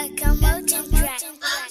Locomotive track.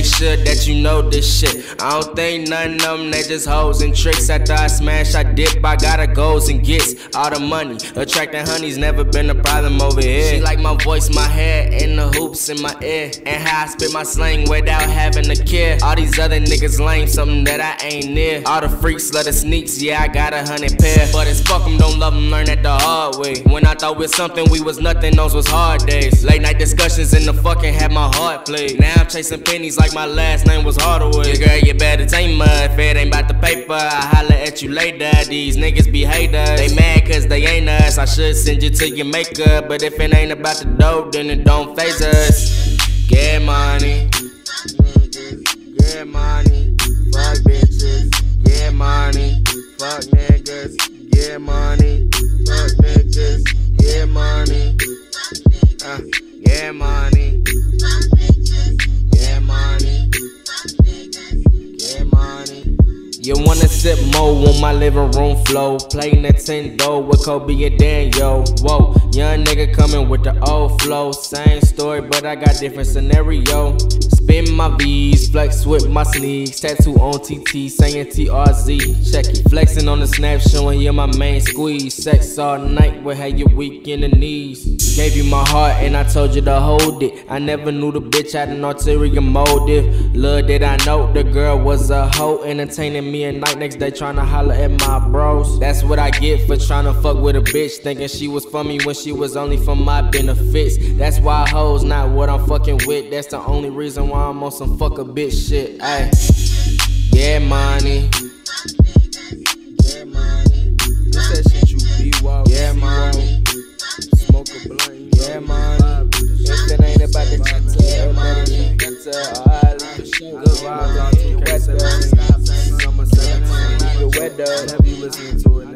Make sure that you know this shit. I don't think none of them they just hoes and tricks. After I smash, I dip. I gotta goals and gets all the money. Attracting honey's never been a problem over here. She like my voice, my hair, and the hoops in my ear, and how I spit my slang without having to care. All these other niggas lame, something that I ain't near. All the freaks love the sneaks, yeah I got a hundred pair. But it's fuck 'em, don't love 'em, learn that the hard way. When I thought with something we was nothing, those was hard days. Late night discussions in the fucking had my heart played. Now I'm chasing pennies like my last name was Hardaway. Yeah, girl, you better take my if it ain't about the paper. I holler at you later. These niggas be haters. They mad cause they ain't us. I should send you to your makeup. But if it ain't about the dope, then it don't faze us. Get money. Get money. You wanna sip more on my living room flow? Play Nintendo with Kobe and Daniel. Whoa, young nigga coming with the old flow. Same story, but I got different scenario. Spin my V's, flex with my sneaks. Tattoo on TT, saying TRZ. Check it. Flexing on the snap, showing you my main squeeze. Sex all night, will have you weak in the knees. Gave you my heart, and I told you to hold it. I never knew the bitch had an ulterior motive. Little did I know the girl was a hoe, entertaining me at night. Next day, trying to holler at my bros. That's what I get for trying to fuck with a bitch, thinking she was for me when she was only for my benefits. That's why hoes not what I'm fucking with. That's the only reason why I'm on some fuck a bitch shit. Ayy, yeah, money. Yeah, money. This that shit you be wild. Yeah, money. Smoke a blunt. Yeah, money. If it ain't about the chita, yeah, money. Chita, alright. Good vibes on to the weather. Summer 17. The weather. Whenever you listening to it.